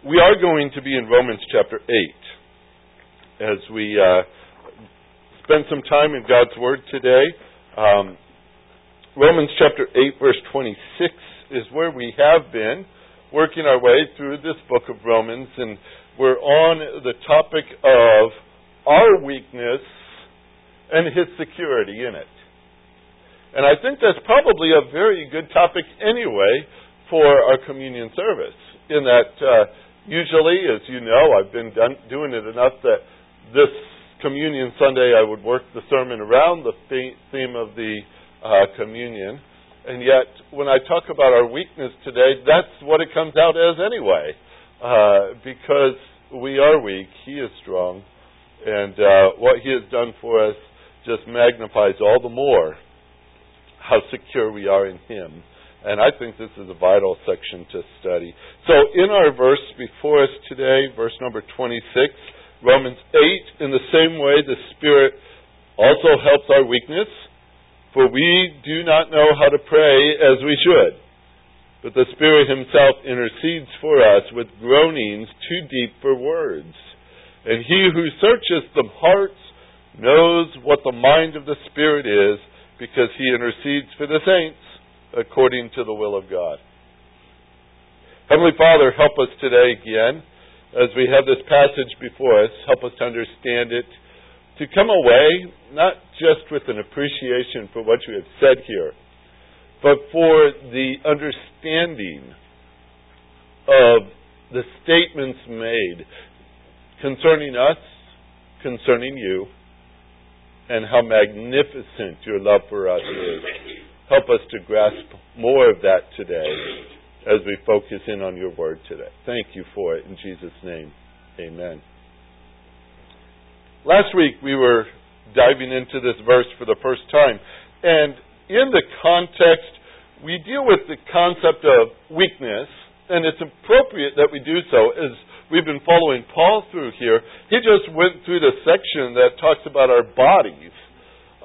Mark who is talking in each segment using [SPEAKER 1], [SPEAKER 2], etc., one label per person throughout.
[SPEAKER 1] We are going to be in Romans chapter 8 as we uh, spend some time in God's Word today. Um, Romans chapter 8, verse 26 is where we have been working our way through this book of Romans, and we're on the topic of our weakness and His security in it. And I think that's probably a very good topic anyway for our communion service, in that. Uh, Usually, as you know, I've been done, doing it enough that this Communion Sunday I would work the sermon around the theme of the uh, communion. And yet, when I talk about our weakness today, that's what it comes out as anyway. Uh, because we are weak, He is strong. And uh, what He has done for us just magnifies all the more how secure we are in Him. And I think this is a vital section to study. So, in our verse before us today, verse number 26, Romans 8, in the same way, the Spirit also helps our weakness, for we do not know how to pray as we should. But the Spirit Himself intercedes for us with groanings too deep for words. And He who searches the hearts knows what the mind of the Spirit is, because He intercedes for the saints according to the will of God. Heavenly Father, help us today again as we have this passage before us. Help us to understand it, to come away not just with an appreciation for what you have said here, but for the understanding of the statements made concerning us, concerning you, and how magnificent your love for us is. Help us to grasp more of that today as we focus in on your word today. Thank you for it in Jesus' name. Amen. Last week we were diving into this verse for the first time, and in the context, we deal with the concept of weakness, and it's appropriate that we do so as we've been following Paul through here. He just went through the section that talks about our bodies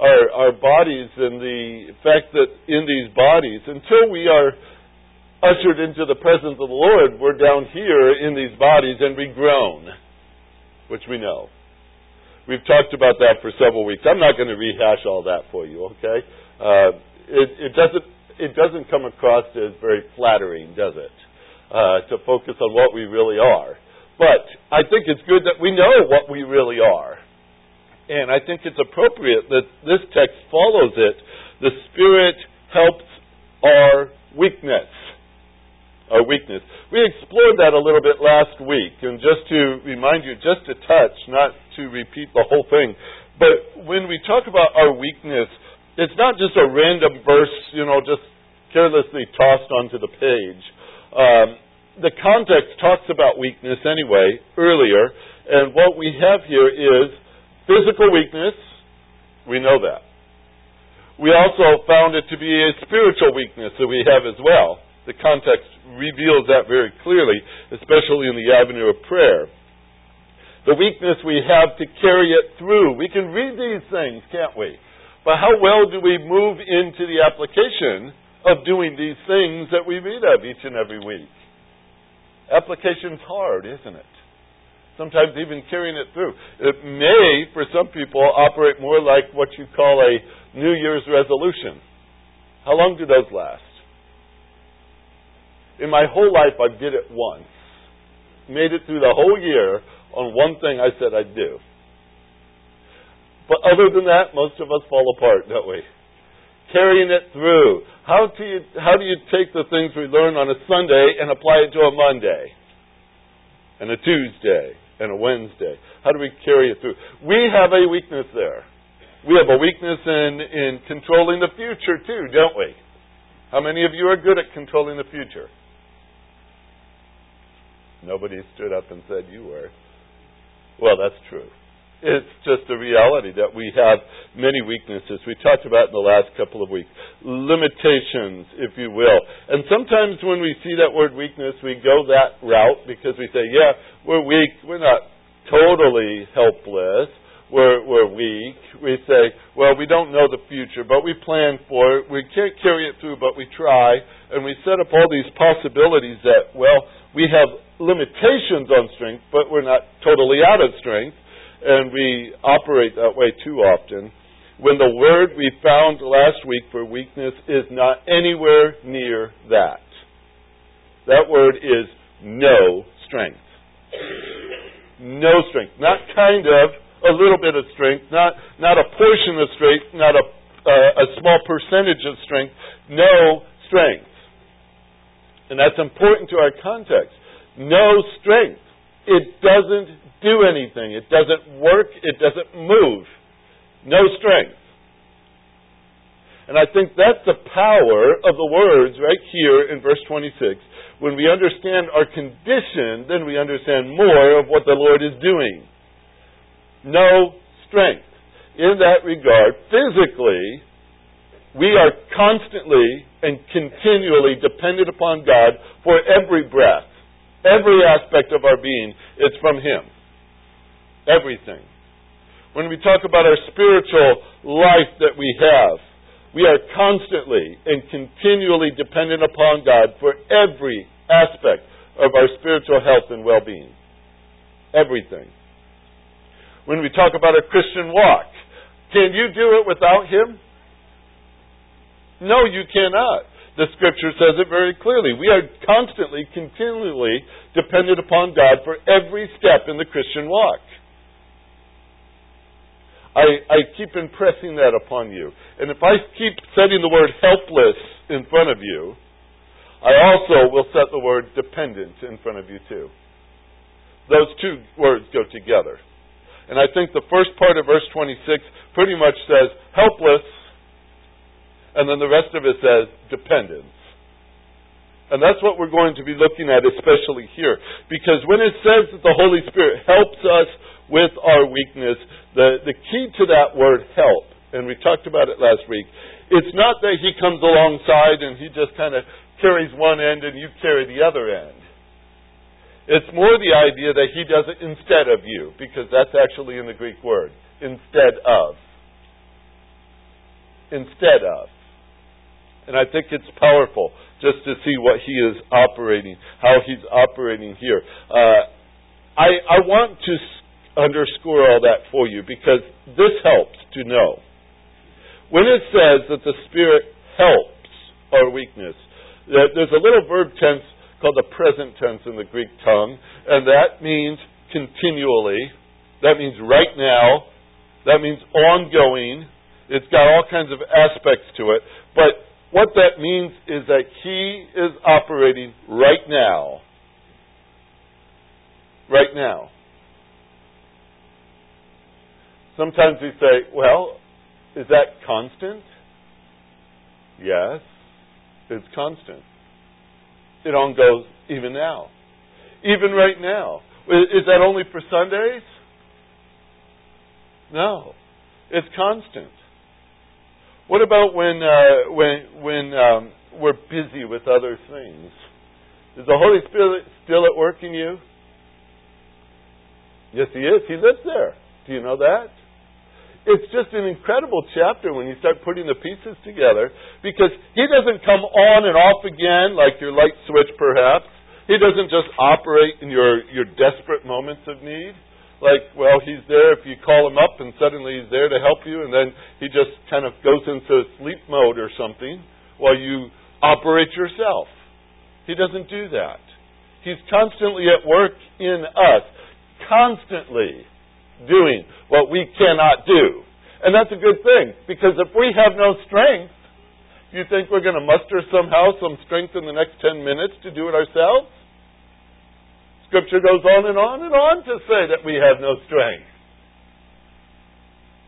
[SPEAKER 1] our, our bodies and the fact that in these bodies, until we are ushered into the presence of the Lord, we're down here in these bodies and we groan, which we know. We've talked about that for several weeks. I'm not going to rehash all that for you, okay? Uh, it, it, doesn't it doesn't come across as very flattering, does it? Uh, to focus on what we really are. But I think it's good that we know what we really are. And I think it's appropriate that this text follows it. The Spirit helps our weakness. Our weakness. We explored that a little bit last week, and just to remind you, just to touch, not to repeat the whole thing, but when we talk about our weakness, it's not just a random verse, you know, just carelessly tossed onto the page. Um, the context talks about weakness anyway, earlier, and what we have here is Physical weakness, we know that. We also found it to be a spiritual weakness that we have as well. The context reveals that very clearly, especially in the avenue of prayer. The weakness we have to carry it through. We can read these things, can't we? But how well do we move into the application of doing these things that we read of each and every week? Application's hard, isn't it? Sometimes even carrying it through. It may, for some people, operate more like what you call a New Year's resolution. How long do those last? In my whole life, I did it once. Made it through the whole year on one thing I said I'd do. But other than that, most of us fall apart, don't we? Carrying it through. How do you, how do you take the things we learn on a Sunday and apply it to a Monday? And a Tuesday? And a Wednesday? How do we carry it through? We have a weakness there. We have a weakness in, in controlling the future, too, don't we? How many of you are good at controlling the future? Nobody stood up and said you were. Well, that's true. It's just a reality that we have many weaknesses. We talked about in the last couple of weeks. Limitations, if you will. And sometimes when we see that word weakness, we go that route because we say, yeah, we're weak. We're not totally helpless. We're, we're weak. We say, well, we don't know the future, but we plan for it. We can't carry it through, but we try. And we set up all these possibilities that, well, We have limitations on strength, but we're not totally out of strength, and we operate that way too often. When the word we found last week for weakness is not anywhere near that. That word is no strength. No strength. Not kind of, a little bit of strength, not, not a portion of strength, not a, uh, a small percentage of strength. No strength. And that's important to our context. No strength. It doesn't do anything. It doesn't work. It doesn't move. No strength. And I think that's the power of the words right here in verse 26. When we understand our condition, then we understand more of what the Lord is doing. No strength. In that regard, physically, we are constantly and continually dependent upon God for every breath, every aspect of our being. It's from Him. Everything. When we talk about our spiritual life that we have, we are constantly and continually dependent upon God for every aspect of our spiritual health and well being. Everything. When we talk about a Christian walk, can you do it without Him? No, you cannot. The scripture says it very clearly. We are constantly, continually dependent upon God for every step in the Christian walk. I, I keep impressing that upon you. And if I keep setting the word helpless in front of you, I also will set the word dependent in front of you too. Those two words go together. And I think the first part of verse 26 pretty much says helpless and then the rest of it says dependence. And that's what we're going to be looking at, especially here. Because when it says that the Holy Spirit helps us with our weakness, the, the key to that word help, and we talked about it last week, it's not that He comes alongside and He just kind of carries one end and you carry the other end. It's more the idea that He does it instead of you, because that's actually in the Greek word. Instead of. Instead of. And I think it's powerful just to see what he is operating, how he's operating here. Uh, I, I want to underscore all that for you because this helps to know. When it says that the Spirit helps our weakness, there's a little verb tense called the present tense in the Greek tongue, and that means continually. That means right now. That means ongoing. It's got all kinds of aspects to it. But what that means is that He is operating right now. Right now. Sometimes we say, well, is that constant? Yes, it's constant. It on goes even now. Even right now. Is that only for Sundays? No. It's constant. What about when uh, when when um, we're busy with other things? Is the Holy Spirit still at work in you? Yes, He is. He lives there. Do you know that? It's just an incredible chapter when you start putting the pieces together because He doesn't come on and off again like your light switch, perhaps. He doesn't just operate in your, your desperate moments of need like, well, he's there if you call him up and suddenly he's there to help you, and then he just kind of goes into sleep mode or something while you operate yourself. He doesn't do that. He's constantly at work in us, constantly doing what we cannot do. And that's a good thing, because if we have no strength, you think we're going to muster somehow some strength in the next 10 minutes to do it ourselves? Scripture goes on and on and on to say that we have no strength.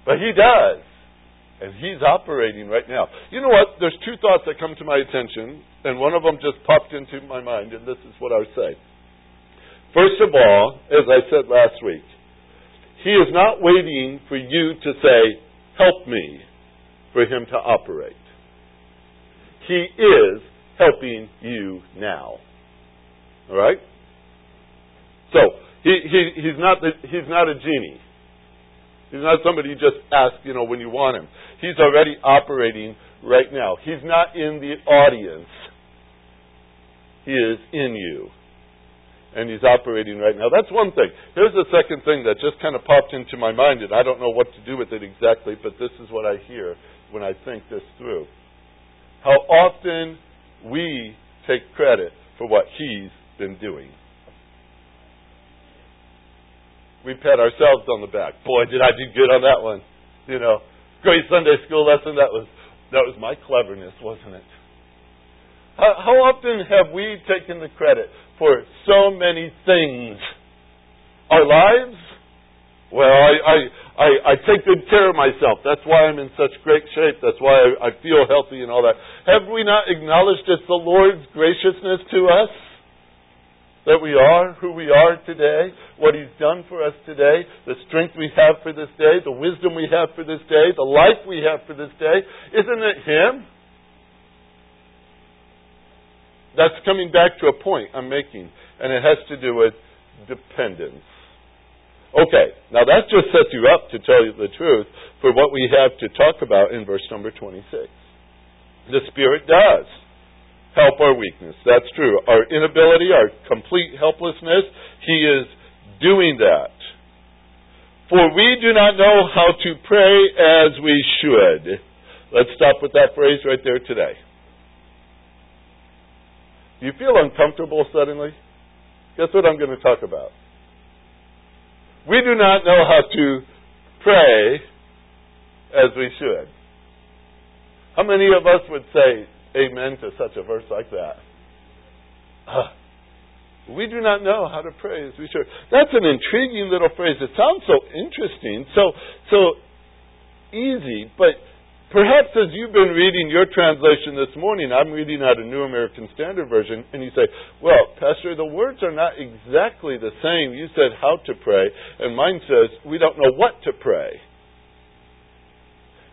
[SPEAKER 1] But He does. And He's operating right now. You know what? There's two thoughts that come to my attention, and one of them just popped into my mind, and this is what I say. First of all, as I said last week, He is not waiting for you to say, Help me, for Him to operate. He is helping you now. All right? So he, he he's not the, he's not a genie. He's not somebody you just ask, you know, when you want him. He's already operating right now. He's not in the audience. He is in you. and He's operating right now. That's one thing. Here's the second thing that just kind of popped into my mind, and I don't know what to do with it exactly, but this is what I hear when I think this through. How often we take credit for what He's been doing. We pat ourselves on the back. Boy, did I do good on that one. You know, great Sunday school lesson. That was that was my cleverness, wasn't it? How, how often have we taken the credit for so many things? Our lives? Well, I, I, I, I take good care of myself. That's why I'm in such great shape. That's why I, I feel healthy and all that. Have we not acknowledged it's the Lord's graciousness to us? That we are who we are today, what He's done for us today, the strength we have for this day, the wisdom we have for this day, the life we have for this day. Isn't it Him? That's coming back to a point I'm making, and it has to do with dependence. Okay, now that just sets you up to tell you the truth for what we have to talk about in verse number 26. The Spirit does help our weakness. That's true. Our inability, our complete helplessness, He is doing that. For we do not know how to pray as we should. Let's stop with that phrase right there today. Do you feel uncomfortable suddenly? Guess what I'm going to talk about? We do not know how to pray as we should. How many of us would say amen to such a verse like that? Uh, we do not know how to pray as we should. That's an intriguing little phrase. It sounds so interesting, so so easy, but Perhaps as you've been reading your translation this morning, I'm reading out a New American Standard Version, and you say, Well, Pastor, the words are not exactly the same. You said how to pray, and mine says, We don't know what to pray.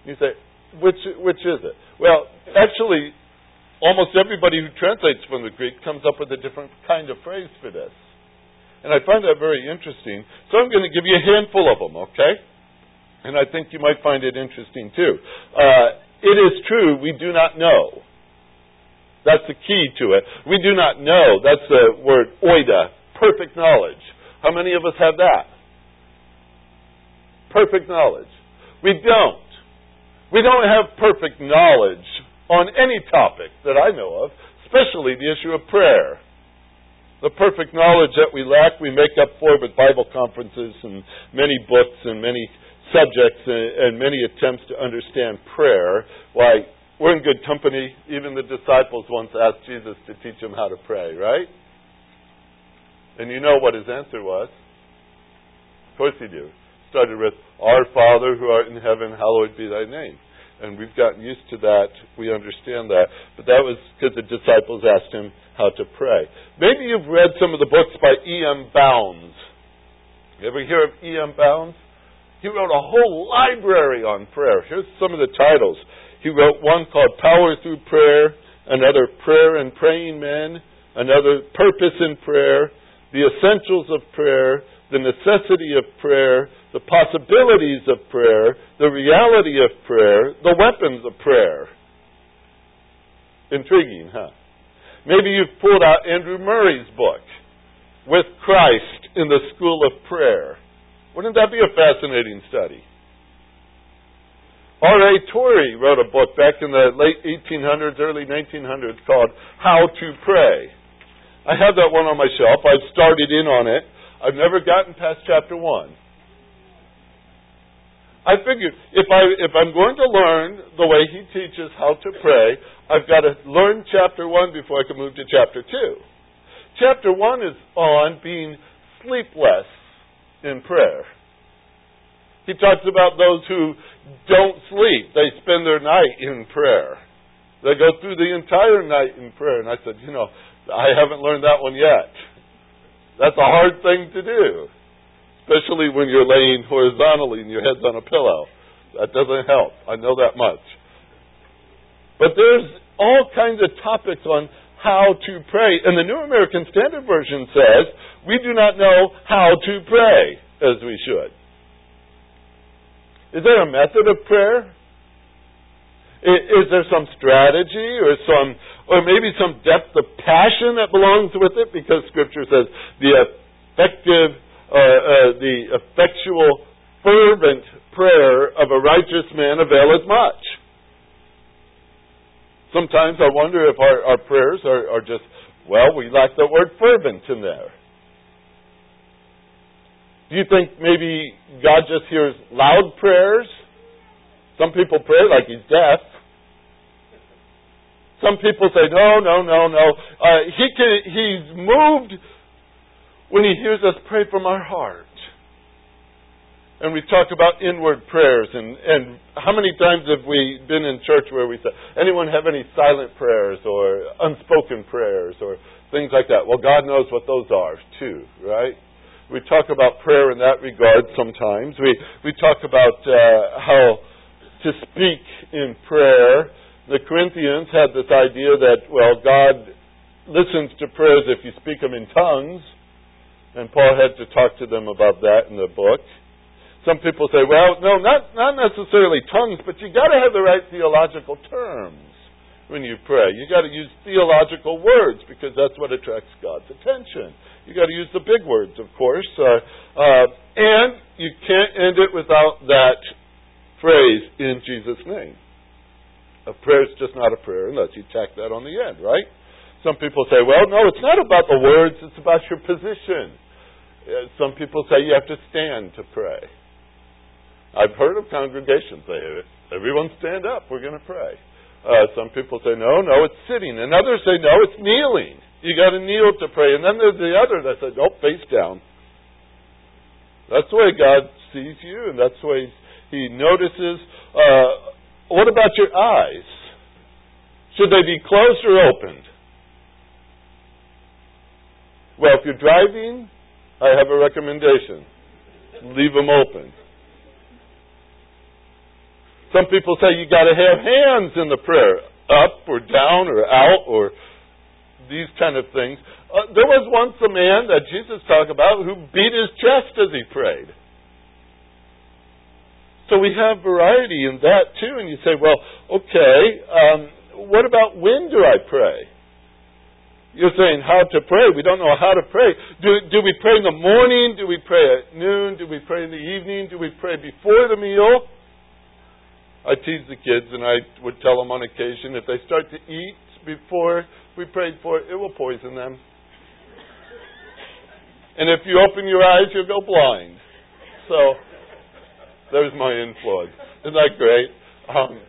[SPEAKER 1] You say, Which, which is it? Well, actually, almost everybody who translates from the Greek comes up with a different kind of phrase for this. And I find that very interesting. So I'm going to give you a handful of them, okay? and I think you might find it interesting too. Uh, it is true, we do not know. That's the key to it. We do not know. That's the word oida, perfect knowledge. How many of us have that? Perfect knowledge. We don't. We don't have perfect knowledge on any topic that I know of, especially the issue of prayer. The perfect knowledge that we lack, we make up for with Bible conferences and many books and many subjects and many attempts to understand prayer. Why, we're in good company. Even the disciples once asked Jesus to teach them how to pray, right? And you know what his answer was. Of course he do. Started with, Our Father who art in heaven, hallowed be thy name. And we've gotten used to that. We understand that. But that was because the disciples asked him how to pray. Maybe you've read some of the books by E.M. Bounds. You ever hear of E.M. Bounds? He wrote a whole library on prayer. Here's some of the titles. He wrote one called Power Through Prayer, another Prayer and Praying Men, another Purpose in Prayer, The Essentials of Prayer, The Necessity of Prayer, The Possibilities of Prayer, The Reality of Prayer, The Weapons of Prayer. Intriguing, huh? Maybe you've pulled out Andrew Murray's book, With Christ in the School of Prayer. Wouldn't that be a fascinating study? R.A. Torrey wrote a book back in the late 1800s, early 1900s called How to Pray. I have that one on my shelf. I've started in on it. I've never gotten past chapter 1. I figured if I if I'm going to learn the way he teaches how to pray, I've got to learn chapter 1 before I can move to chapter 2. Chapter 1 is on being sleepless in prayer. He talks about those who don't sleep. They spend their night in prayer. They go through the entire night in prayer. And I said, you know, I haven't learned that one yet. That's a hard thing to do, especially when you're laying horizontally and your head's on a pillow. That doesn't help. I know that much. But there's all kinds of topics on how to pray. And the New American Standard Version says, we do not know how to pray as we should. Is there a method of prayer? Is there some strategy or some, or maybe some depth of passion that belongs with it? Because Scripture says the effective, uh, uh, the effectual, fervent prayer of a righteous man availeth much. Sometimes I wonder if our, our prayers are, are just, well, we lack the word fervent in there. Do you think maybe God just hears loud prayers? Some people pray like he's deaf. Some people say, no, no, no, no. Uh, he can, he's moved when he hears us pray from our heart. And we talk about inward prayers, and, and how many times have we been in church where we say, anyone have any silent prayers or unspoken prayers or things like that? Well, God knows what those are, too, right? We talk about prayer in that regard sometimes. We, we talk about uh, how to speak in prayer. The Corinthians had this idea that, well, God listens to prayers if you speak them in tongues. And Paul had to talk to them about that in the book. Some people say, well, no, not, not necessarily tongues, but you got to have the right theological terms when you pray. You got to use theological words because that's what attracts God's attention. You got to use the big words, of course. Uh, uh, and you can't end it without that phrase, in Jesus' name. A prayer is just not a prayer unless you tack that on the end, right? Some people say, well, no, it's not about the words, it's about your position. Uh, some people say you have to stand to pray. I've heard of congregations say, everyone stand up, we're going to pray. Uh, some people say, no, no, it's sitting. And others say, no, it's kneeling. You got to kneel to pray. And then there's the other that says, "Don't face down. That's the way God sees you, and that's the way He notices. Uh, what about your eyes? Should they be closed or opened? Well, if you're driving, I have a recommendation. Leave them open. Some people say you got to have hands in the prayer, up or down or out or these kind of things. Uh, there was once a man that Jesus talked about who beat his chest as he prayed. So we have variety in that too, and you say, well, okay, um, what about when do I pray? You're saying how to pray. We don't know how to pray. Do, do we pray in the morning? Do we pray at noon? Do we pray in the evening? Do we pray before the meal? I tease the kids, and I would tell them on occasion if they start to eat before we prayed for it, it will poison them. And if you open your eyes, you'll go blind. So, there's my influence. Isn't that great? Um,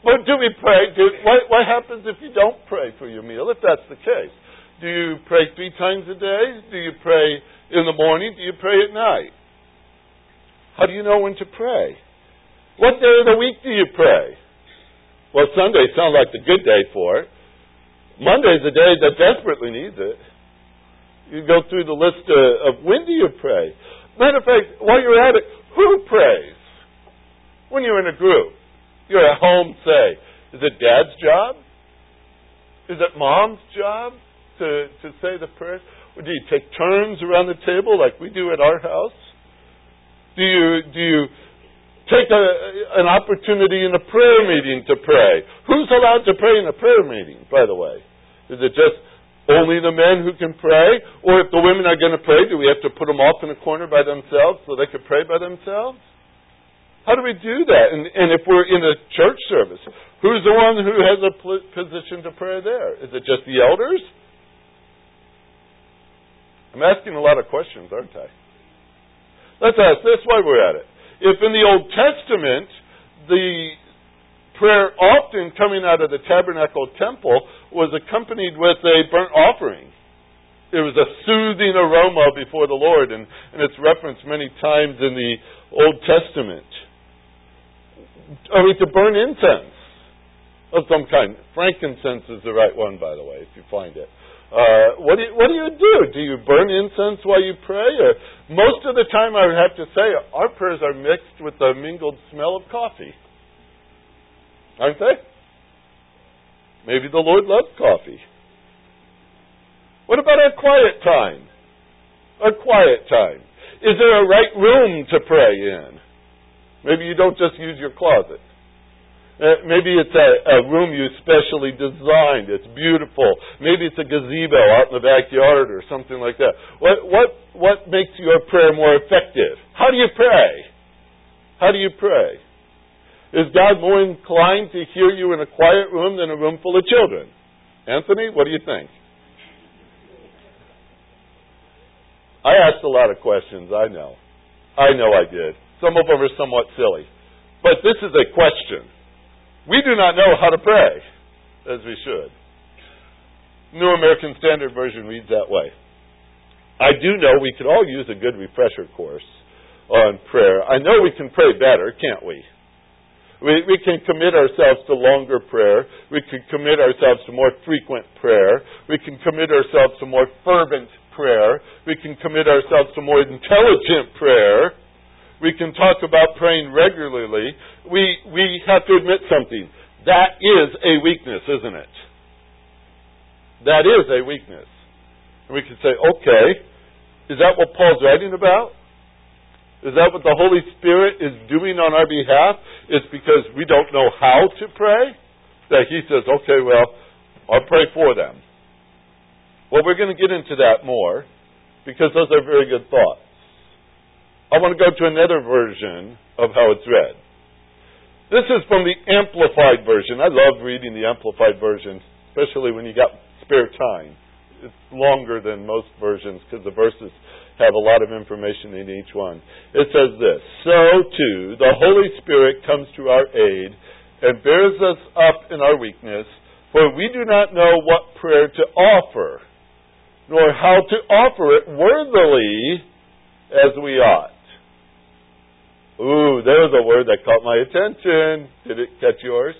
[SPEAKER 1] but do we pray? Do, what, what happens if you don't pray for your meal, if that's the case? Do you pray three times a day? Do you pray in the morning? Do you pray at night? How do you know when to pray? What day of the week do you pray? Well, Sunday sounds like the good day for it. Monday's the day that desperately needs it. You go through the list uh, of when do you pray. Matter of fact, while you're at it, who prays? When you're in a group, you're at home, say, is it dad's job? Is it mom's job to, to say the prayers? Or do you take turns around the table like we do at our house? Do you do you take a, an opportunity in a prayer meeting to pray? Who's allowed to pray in a prayer meeting, by the way? Is it just only the men who can pray? Or if the women are going to pray, do we have to put them off in a corner by themselves so they can pray by themselves? How do we do that? And, and if we're in a church service, who's the one who has a position to pray there? Is it just the elders? I'm asking a lot of questions, aren't I? Let's ask this while we're at it. If in the Old Testament the prayer often coming out of the tabernacle temple was accompanied with a burnt offering. It was a soothing aroma before the Lord, and, and it's referenced many times in the Old Testament. Are we to burn incense of some kind? Frankincense is the right one, by the way, if you find it. Uh, what, do you, what do you do? Do you burn incense while you pray? Or most of the time, I would have to say, our prayers are mixed with the mingled smell of coffee. Aren't they? Maybe the Lord loves coffee. What about our quiet time? Our quiet time. Is there a right room to pray in? Maybe you don't just use your closet. Uh, maybe it's a, a room you specially designed. It's beautiful. Maybe it's a gazebo out in the backyard or something like that. What, what, what makes your prayer more effective? How do you pray? How do you pray? Is God more inclined to hear you in a quiet room than a room full of children? Anthony, what do you think? I asked a lot of questions, I know. I know I did. Some of them are somewhat silly. But this is a question. We do not know how to pray as we should. New American Standard Version reads that way. I do know we could all use a good refresher course on prayer. I know we can pray better, can't we? We, we can commit ourselves to longer prayer. We can commit ourselves to more frequent prayer. We can commit ourselves to more fervent prayer. We can commit ourselves to more intelligent prayer. We can talk about praying regularly. We, we have to admit something. That is a weakness, isn't it? That is a weakness. And we can say, okay, is that what Paul's writing about? Is that what the Holy Spirit is doing on our behalf? It's because we don't know how to pray? That He says, okay, well, I'll pray for them. Well, we're going to get into that more because those are very good thoughts. I want to go to another version of how it's read. This is from the Amplified Version. I love reading the Amplified Version, especially when you got spare time. It's longer than most versions because the verses have a lot of information in each one. It says this So too, the Holy Spirit comes to our aid and bears us up in our weakness, for we do not know what prayer to offer, nor how to offer it worthily as we ought. Ooh, there's a word that caught my attention. Did it catch yours?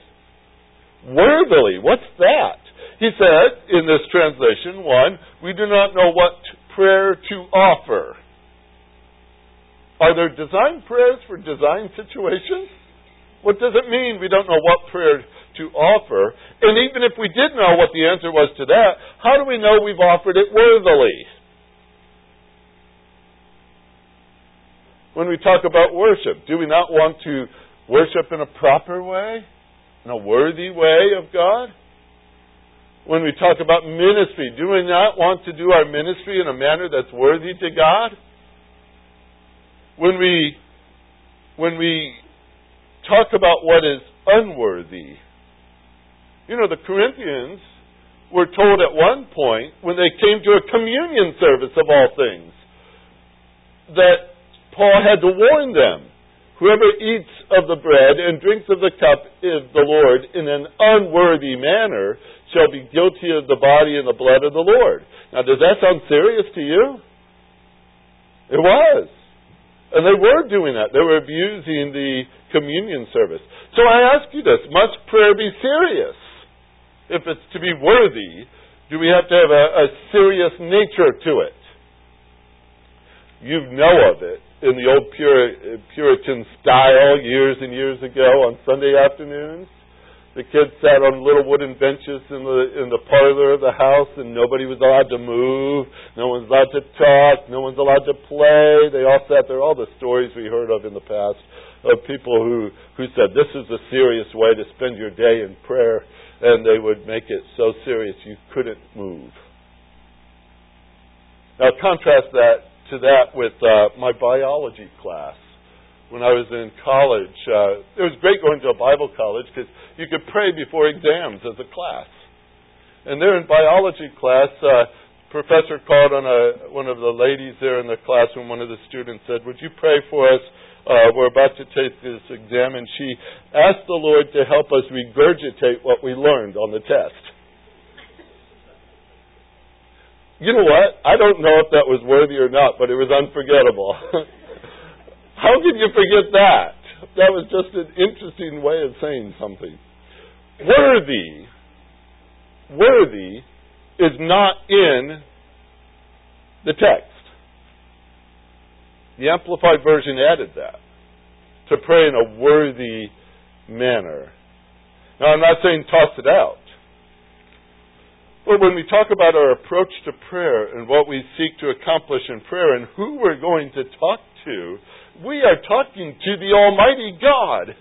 [SPEAKER 1] Worthily. What's that? He said in this translation, one, we do not know what prayer to offer. Are there design prayers for design situations? What does it mean we don't know what prayer to offer? And even if we did know what the answer was to that, how do we know we've offered it worthily? when we talk about worship? Do we not want to worship in a proper way? In a worthy way of God? When we talk about ministry, do we not want to do our ministry in a manner that's worthy to God? When we when we talk about what is unworthy, you know, the Corinthians were told at one point when they came to a communion service of all things that Paul had to warn them. Whoever eats of the bread and drinks of the cup of the Lord in an unworthy manner shall be guilty of the body and the blood of the Lord. Now, does that sound serious to you? It was. And they were doing that. They were abusing the communion service. So I ask you this must prayer be serious? If it's to be worthy, do we have to have a, a serious nature to it? You know of it in the old Puritan style years and years ago on Sunday afternoons. The kids sat on little wooden benches in the in the parlor of the house, and nobody was allowed to move. No one's allowed to talk. No one's allowed to play. They all sat there. All the stories we heard of in the past of people who who said this is a serious way to spend your day in prayer, and they would make it so serious you couldn't move. Now contrast that to that with uh, my biology class when I was in college. Uh, it was great going to a Bible college because you could pray before exams as a class. And there in biology class, uh, professor called on a, one of the ladies there in the classroom. One of the students said, "Would you pray for us? Uh, we're about to take this exam." And she asked the Lord to help us regurgitate what we learned on the test. you know what? I don't know if that was worthy or not, but it was unforgettable. How can you forget that? That was just an interesting way of saying something. Worthy, worthy is not in the text. The Amplified Version added that to pray in a worthy manner. Now, I'm not saying toss it out. But when we talk about our approach to prayer and what we seek to accomplish in prayer and who we're going to talk to, we are talking to the Almighty God.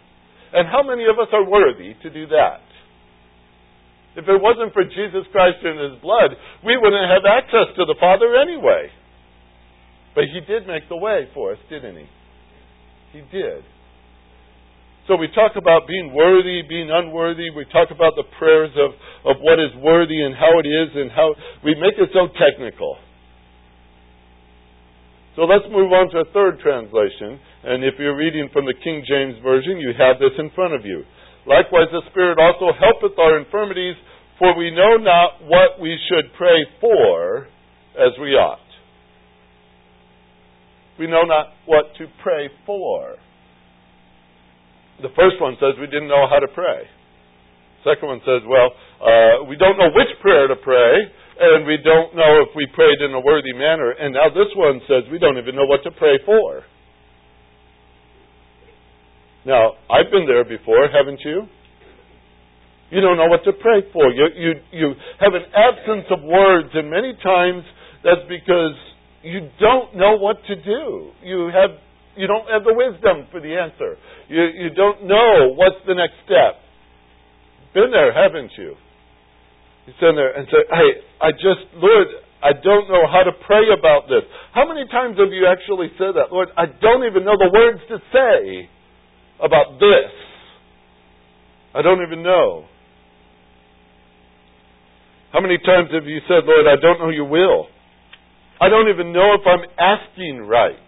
[SPEAKER 1] And how many of us are worthy to do that? If it wasn't for Jesus Christ and His blood, we wouldn't have access to the Father anyway. But He did make the way for us, didn't He? He did. So we talk about being worthy, being unworthy. We talk about the prayers of, of what is worthy and how it is and how we make it so technical. So let's move on to a third translation. And if you're reading from the King James Version, you have this in front of you. Likewise, the Spirit also helpeth our infirmities, for we know not what we should pray for as we ought. We know not what to pray for. The first one says we didn't know how to pray. Second one says, well, uh, we don't know which prayer to pray, and we don't know if we prayed in a worthy manner. And now this one says we don't even know what to pray for. Now, I've been there before, haven't you? You don't know what to pray for. You, you, you have an absence of words, and many times that's because you don't know what to do. You have you don't have the wisdom for the answer. You you don't know what's the next step. Been there, haven't you? Stand there and say, Hey, I just, Lord, I don't know how to pray about this. How many times have you actually said that? Lord, I don't even know the words to say about this. I don't even know. How many times have you said, Lord, I don't know your will? I don't even know if I'm asking right.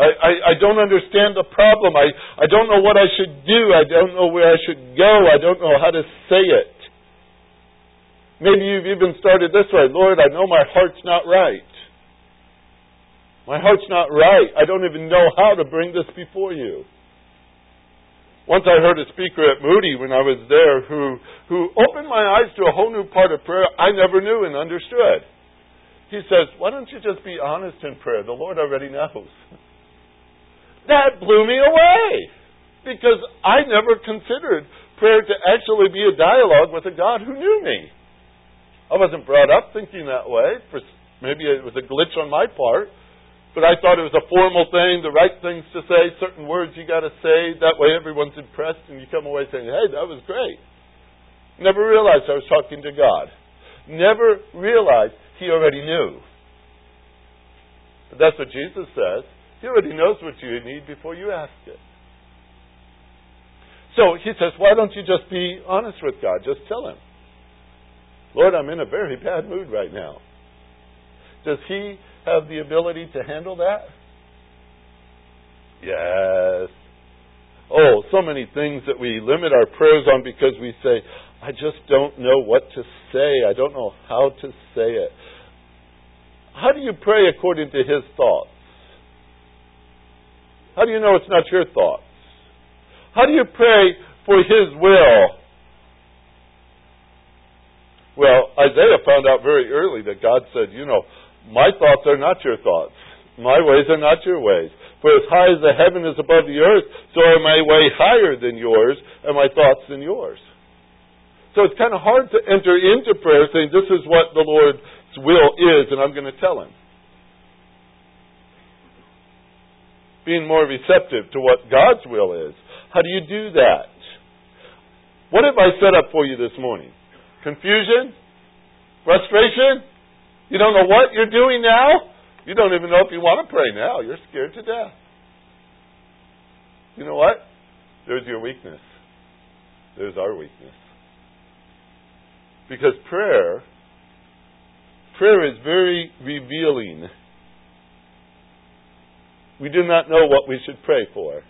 [SPEAKER 1] I, I, I don't understand the problem. I, I don't know what I should do. I don't know where I should go. I don't know how to say it. Maybe you've even started this way Lord, I know my heart's not right. My heart's not right. I don't even know how to bring this before you. Once I heard a speaker at Moody when I was there who, who opened my eyes to a whole new part of prayer I never knew and understood. He says, Why don't you just be honest in prayer? The Lord already knows. That blew me away because I never considered prayer to actually be a dialogue with a God who knew me. I wasn't brought up thinking that way. For maybe it was a glitch on my part, but I thought it was a formal thing, the right things to say, certain words you got to say. That way, everyone's impressed, and you come away saying, "Hey, that was great." Never realized I was talking to God. Never realized He already knew. But that's what Jesus says. He already knows what you need before you ask it. So he says, why don't you just be honest with God? Just tell him. Lord, I'm in a very bad mood right now. Does He have the ability to handle that? Yes. Oh, so many things that we limit our prayers on because we say, I just don't know what to say. I don't know how to say it. How do you pray according to His thoughts? How do you know it's not your thoughts? How do you pray for His will well, Isaiah found out very early that God said, you know, my thoughts are not your thoughts. My ways are not your ways. For as high as the heaven is above the earth, so are my way higher than yours, and my thoughts than yours. So it's kind of hard to enter into prayer saying, this is what the Lord's will is, and I'm going to tell him. Being more receptive to what God's will is. How do you do that? What have I set up for you this morning? Confusion? Frustration? You don't know what you're doing now? You don't even know if you want to pray now. You're scared to death. You know what? There's your weakness. There's our weakness. Because prayer, prayer is very revealing. We do not know what we should pray for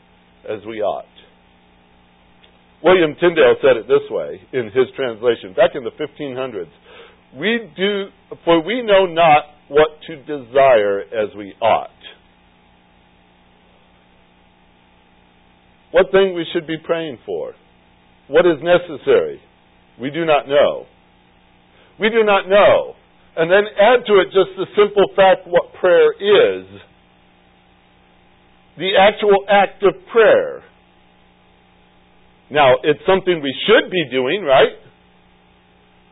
[SPEAKER 1] as we ought. William Tyndale said it this way in his translation back in the 1500s. We do, for we know not what to desire as we ought. What thing we should be praying for? What is necessary? We do not know. We do not know. And then add to it just the simple fact what prayer is. The actual act of prayer. Now, it's something we should be doing, right?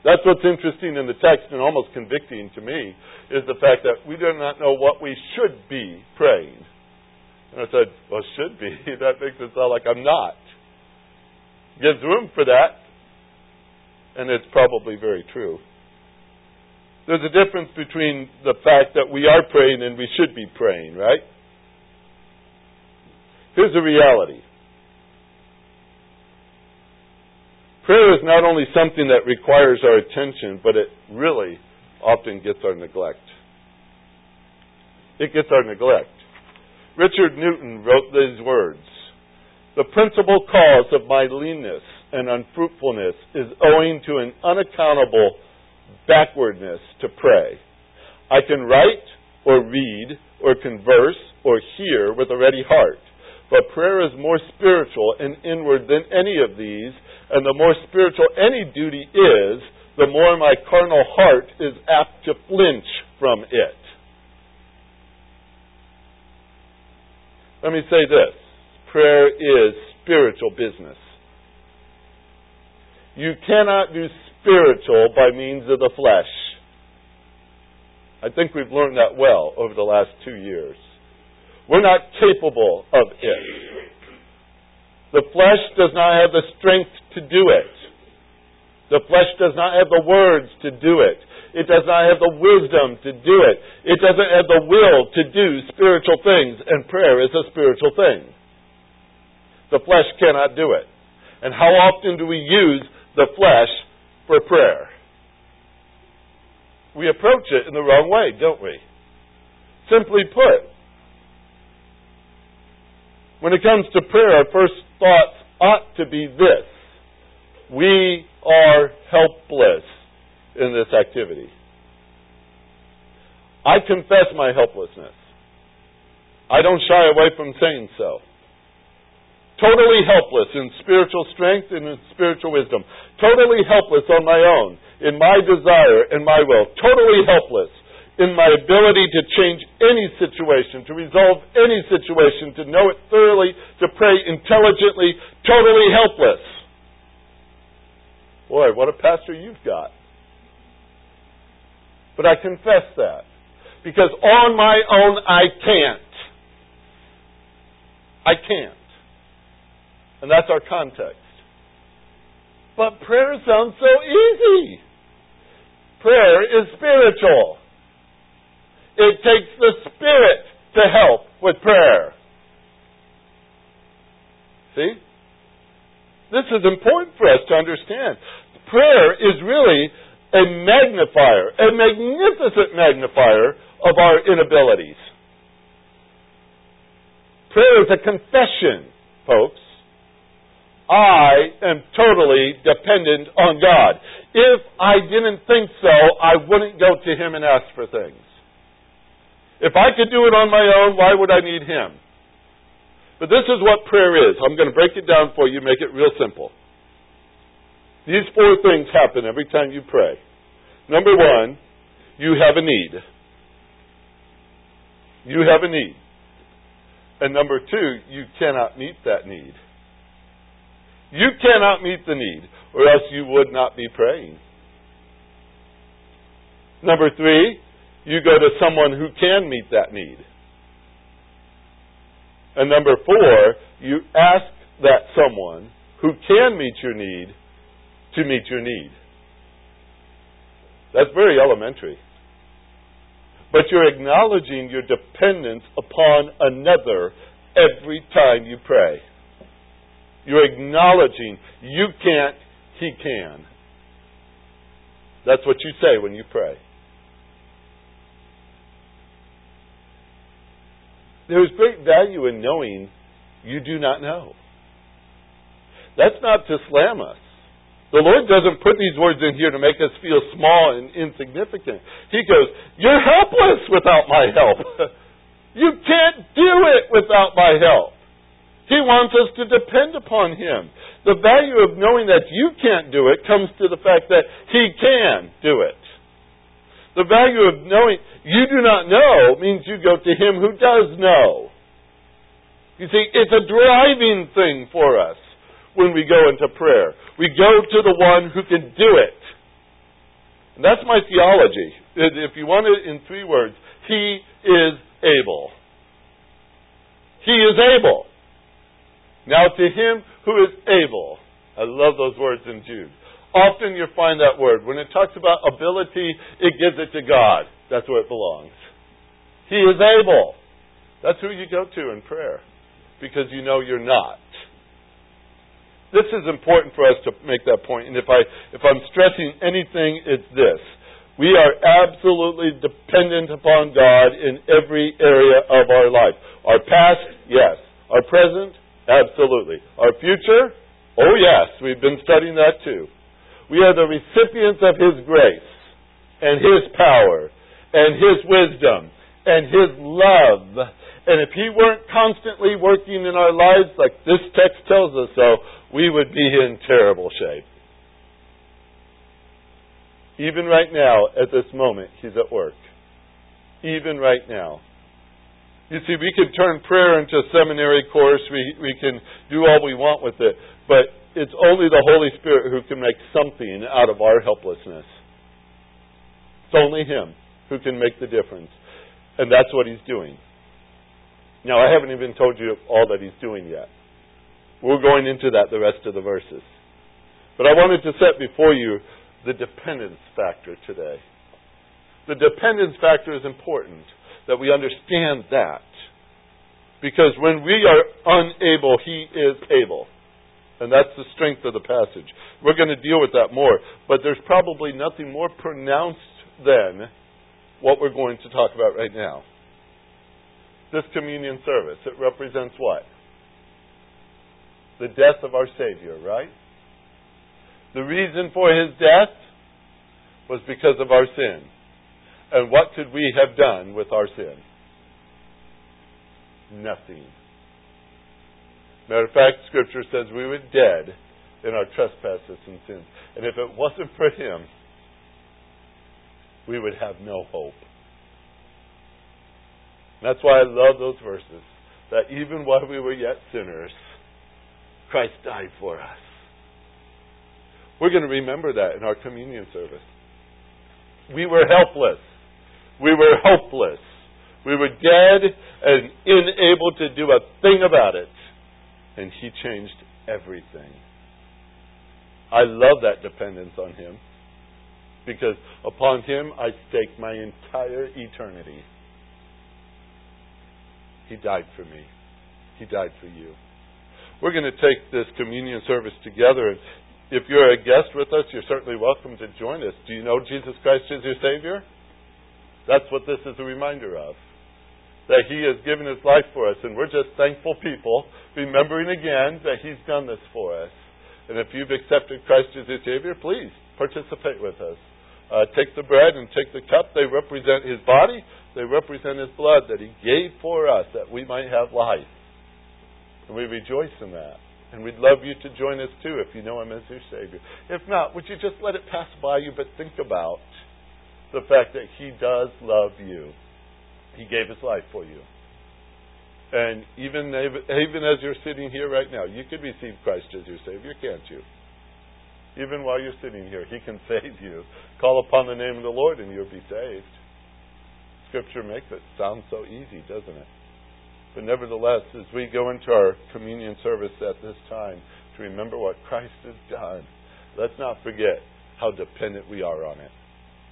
[SPEAKER 1] That's what's interesting in the text and almost convicting to me is the fact that we do not know what we should be praying. And I said, Well, should be. that makes it sound like I'm not. Gives room for that. And it's probably very true. There's a difference between the fact that we are praying and we should be praying, right? Here's the reality prayer is not only something that requires our attention, but it really often gets our neglect. It gets our neglect. Richard Newton wrote these words The principal cause of my leanness and unfruitfulness is owing to an unaccountable backwardness to pray. I can write or read or converse or hear with a ready heart, but prayer is more spiritual and inward than any of these, and the more spiritual any duty is, the more my carnal heart is apt to flinch from it. Let me say this prayer is spiritual business. You cannot do spiritual by means of the flesh. I think we've learned that well over the last two years. We're not capable of it. The flesh does not have the strength to do it. The flesh does not have the words to do it. It does not have the wisdom to do it. It doesn't have the will to do spiritual things, and prayer is a spiritual thing. The flesh cannot do it. And how often do we use the flesh for prayer? We approach it in the wrong way, don't we? Simply put, when it comes to prayer, our first thoughts ought to be this we are helpless in this activity. I confess my helplessness. I don't shy away from saying so. Totally helpless in spiritual strength and in spiritual wisdom. Totally helpless on my own, in my desire and my will. Totally helpless in my ability to change any situation, to resolve any situation, to know it thoroughly, to pray intelligently, totally helpless. Boy, what a pastor you've got. But I confess that. Because on my own, I can't. I can't. And that's our context. But prayer sounds so easy. Prayer is spiritual. It takes the Spirit to help with prayer. See? This is important for us to understand. Prayer is really a magnifier, a magnificent magnifier of our inabilities. Prayer is a confession, folks. I am totally dependent on God. If I didn't think so, I wouldn't go to Him and ask for things. If I could do it on my own, why would I need Him? But this is what prayer is. I'm going to break it down for you, make it real simple. These four things happen every time you pray. Number one, you have a need. You have a need. And number two, you cannot meet that need. You cannot meet the need, or else you would not be praying. Number three, you go to someone who can meet that need. And number four, you ask that someone who can meet your need to meet your need. That's very elementary. But you're acknowledging your dependence upon another every time you pray. You're acknowledging you can't, he can. That's what you say when you pray. There is great value in knowing you do not know. That's not to slam us. The Lord doesn't put these words in here to make us feel small and insignificant. He goes, You're helpless without my help. you can't do it without my help. He wants us to depend upon Him. The value of knowing that you can't do it comes to the fact that He can do it. The value of knowing you do not know means you go to Him who does know. You see, it's a driving thing for us when we go into prayer. We go to the one who can do it. And that's my theology. If you want it in three words, He is able. He is able. Now to him who is able. I love those words in Jude. Often you find that word. When it talks about ability, it gives it to God. That's where it belongs. He is able. That's who you go to in prayer because you know you're not. This is important for us to make that point. And if I if I'm stressing anything, it's this. We are absolutely dependent upon God in every area of our life. Our past, yes. Our present, absolutely. Our future, oh yes, we've been studying that too. We are the recipients of His grace and His power and His wisdom and His love and if He weren't constantly working in our lives, like this text tells us so, we would be in terrible shape. Even right now, at this moment, He's at work. Even right now. You see, we can turn prayer into a seminary course. We, we can do all we want with it. But it's only the Holy Spirit who can make something out of our helplessness. It's only Him who can make the difference. And that's what He's doing. Now, I haven't even told you all that he's doing yet. We're going into that the rest of the verses. But I wanted to set before you the dependence factor today. The dependence factor is important that we understand that. Because when we are unable, he is able. And that's the strength of the passage. We're going to deal with that more. But there's probably nothing more pronounced than what we're going to talk about right now this communion service. It represents what? The death of our Savior, right? The reason for his death was because of our sin. And what could we have done with our sin? Nothing. Matter of fact, Scripture says we were dead in our trespasses and sins. And if it wasn't for him, we would have no hope. And That's why I love those verses. That even while we were yet sinners, Christ died for us. We're going to remember that in our communion service. We were helpless. We were hopeless. We were dead and unable to do a thing about it. And He changed everything. I love that dependence on Him because upon Him I stake my entire eternity. He died for me. He died for you. We're going to take this communion service together. And if you're a guest with us, you're certainly welcome to join us. Do you know Jesus Christ is your Savior? That's what this is a reminder of. That He has given His life for us. And we're just thankful people, remembering again that He's done this for us. And if you've accepted Christ as your Savior, please participate with us. Uh, take the bread and take the cup. They represent His body. They represent His blood that He gave for us that we might have life. And we rejoice in that. And we'd love you to join us too if you know Him as your Savior. If not, would you just let it pass by you, but think about the fact that He does love you. He gave His life for you. And even, even as you're sitting here right now, you could receive Christ as your Savior, can't you? Even while you're sitting here, He can save you. Call upon the name of the Lord and you'll be saved. Scripture makes it sound so easy, doesn't it? But nevertheless, as we go into our communion service at this time to remember what Christ has done, let's not forget how dependent we are on it.